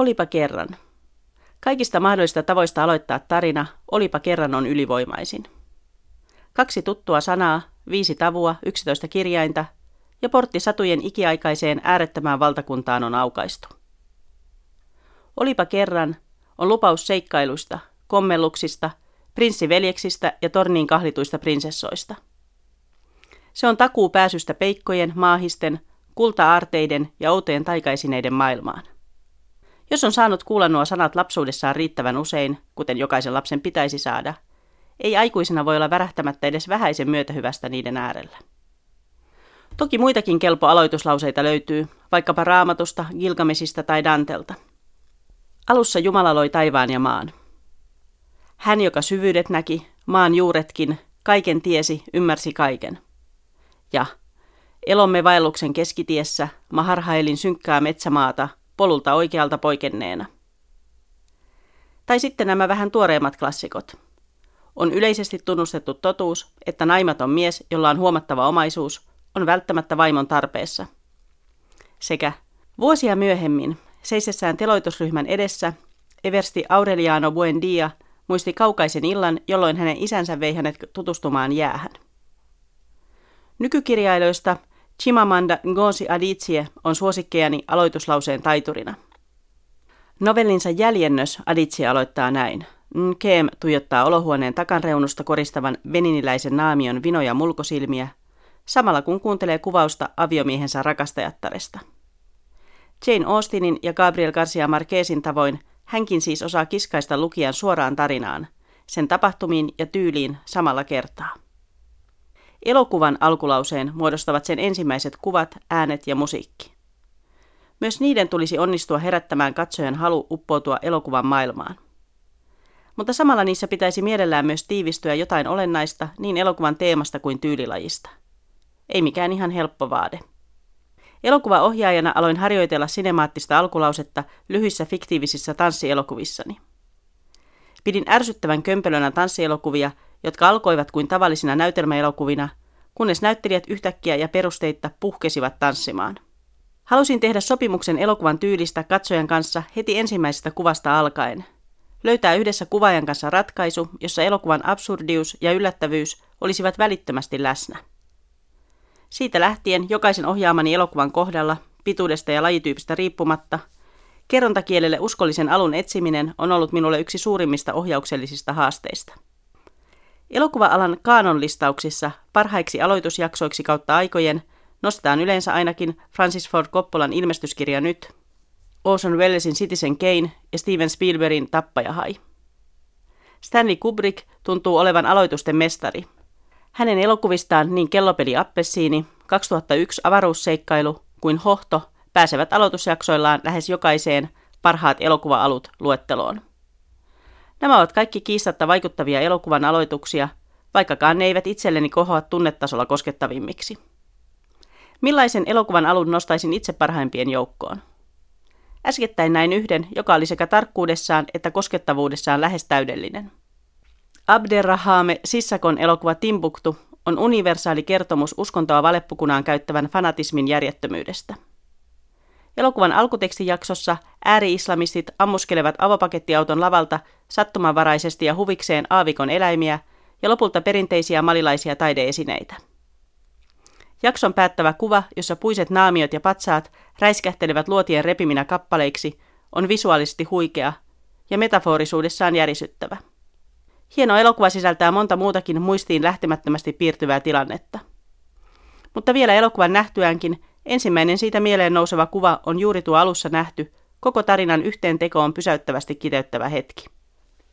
Olipa kerran. Kaikista mahdollisista tavoista aloittaa tarina, olipa kerran on ylivoimaisin. Kaksi tuttua sanaa, viisi tavua, yksitoista kirjainta ja portti satujen ikiaikaiseen äärettömään valtakuntaan on aukaistu. Olipa kerran on lupaus seikkailuista, kommelluksista, prinssiveljeksistä ja torniin kahlituista prinsessoista. Se on takuu pääsystä peikkojen, maahisten, kulta-aarteiden ja outojen taikaisineiden maailmaan. Jos on saanut kuulla nuo sanat lapsuudessaan riittävän usein, kuten jokaisen lapsen pitäisi saada, ei aikuisena voi olla värähtämättä edes vähäisen myötähyvästä niiden äärellä. Toki muitakin kelpo aloituslauseita löytyy, vaikkapa raamatusta, Gilgamesista tai Dantelta. Alussa Jumala loi taivaan ja maan. Hän, joka syvyydet näki, maan juuretkin, kaiken tiesi, ymmärsi kaiken. Ja elomme vaelluksen keskitiessä, mä harhailin synkkää metsämaata, polulta oikealta poikenneena. Tai sitten nämä vähän tuoreemmat klassikot. On yleisesti tunnustettu totuus, että naimaton mies, jolla on huomattava omaisuus, on välttämättä vaimon tarpeessa. Sekä vuosia myöhemmin, seisessään teloitusryhmän edessä, Eversti Aureliano Buendia muisti kaukaisen illan, jolloin hänen isänsä vei hänet tutustumaan jäähän. Nykykirjailijoista Chimamanda Ngozi Adichie on suosikkejani aloituslauseen taiturina. Novellinsa jäljennös Adichie aloittaa näin. Nkem tuijottaa olohuoneen takanreunusta koristavan veniniläisen naamion vinoja mulkosilmiä, samalla kun kuuntelee kuvausta aviomiehensä rakastajattaresta. Jane Austinin ja Gabriel Garcia Marquezin tavoin hänkin siis osaa kiskaista lukijan suoraan tarinaan, sen tapahtumiin ja tyyliin samalla kertaa. Elokuvan alkulauseen muodostavat sen ensimmäiset kuvat, äänet ja musiikki. Myös niiden tulisi onnistua herättämään katsojan halu uppoutua elokuvan maailmaan. Mutta samalla niissä pitäisi mielellään myös tiivistyä jotain olennaista niin elokuvan teemasta kuin tyylilajista. Ei mikään ihan helppo vaade. Elokuvaohjaajana aloin harjoitella sinemaattista alkulausetta lyhyissä fiktiivisissä tanssielokuvissani. Pidin ärsyttävän kömpelönä tanssielokuvia, jotka alkoivat kuin tavallisina näytelmäelokuvina, kunnes näyttelijät yhtäkkiä ja perusteitta puhkesivat tanssimaan. Halusin tehdä sopimuksen elokuvan tyylistä katsojan kanssa heti ensimmäisestä kuvasta alkaen. Löytää yhdessä kuvaajan kanssa ratkaisu, jossa elokuvan absurdius ja yllättävyys olisivat välittömästi läsnä. Siitä lähtien jokaisen ohjaamani elokuvan kohdalla, pituudesta ja lajityypistä riippumatta, kerrontakielelle uskollisen alun etsiminen on ollut minulle yksi suurimmista ohjauksellisista haasteista. Elokuva-alan kaanonlistauksissa parhaiksi aloitusjaksoiksi kautta aikojen nostetaan yleensä ainakin Francis Ford Coppolan ilmestyskirja Nyt, Orson Wellesin Citizen Kane ja Steven Spielbergin Tappajahai. Stanley Kubrick tuntuu olevan aloitusten mestari – hänen elokuvistaan niin Kellopeli Appessiini, 2001 avaruusseikkailu kuin Hohto pääsevät aloitusjaksoillaan lähes jokaiseen parhaat elokuva-alut luetteloon. Nämä ovat kaikki kiistatta vaikuttavia elokuvan aloituksia, vaikkakaan ne eivät itselleni kohoa tunnetasolla koskettavimmiksi. Millaisen elokuvan alun nostaisin itse parhaimpien joukkoon? Äskettäin näin yhden, joka oli sekä tarkkuudessaan että koskettavuudessaan lähes täydellinen – Abderrahame Sissakon elokuva Timbuktu on universaali kertomus uskontoa valeppukunaan käyttävän fanatismin järjettömyydestä. Elokuvan alkutekstijaksossa ääri-islamistit ammuskelevat avopakettiauton lavalta sattumanvaraisesti ja huvikseen aavikon eläimiä ja lopulta perinteisiä malilaisia taideesineitä. Jakson päättävä kuva, jossa puiset naamiot ja patsaat räiskähtelevät luotien repiminä kappaleiksi, on visuaalisesti huikea ja metaforisuudessaan järisyttävä. Hieno elokuva sisältää monta muutakin muistiin lähtemättömästi piirtyvää tilannetta. Mutta vielä elokuvan nähtyäänkin ensimmäinen siitä mieleen nouseva kuva on juuri tuo alussa nähty, koko tarinan yhteen tekoon pysäyttävästi kiteyttävä hetki.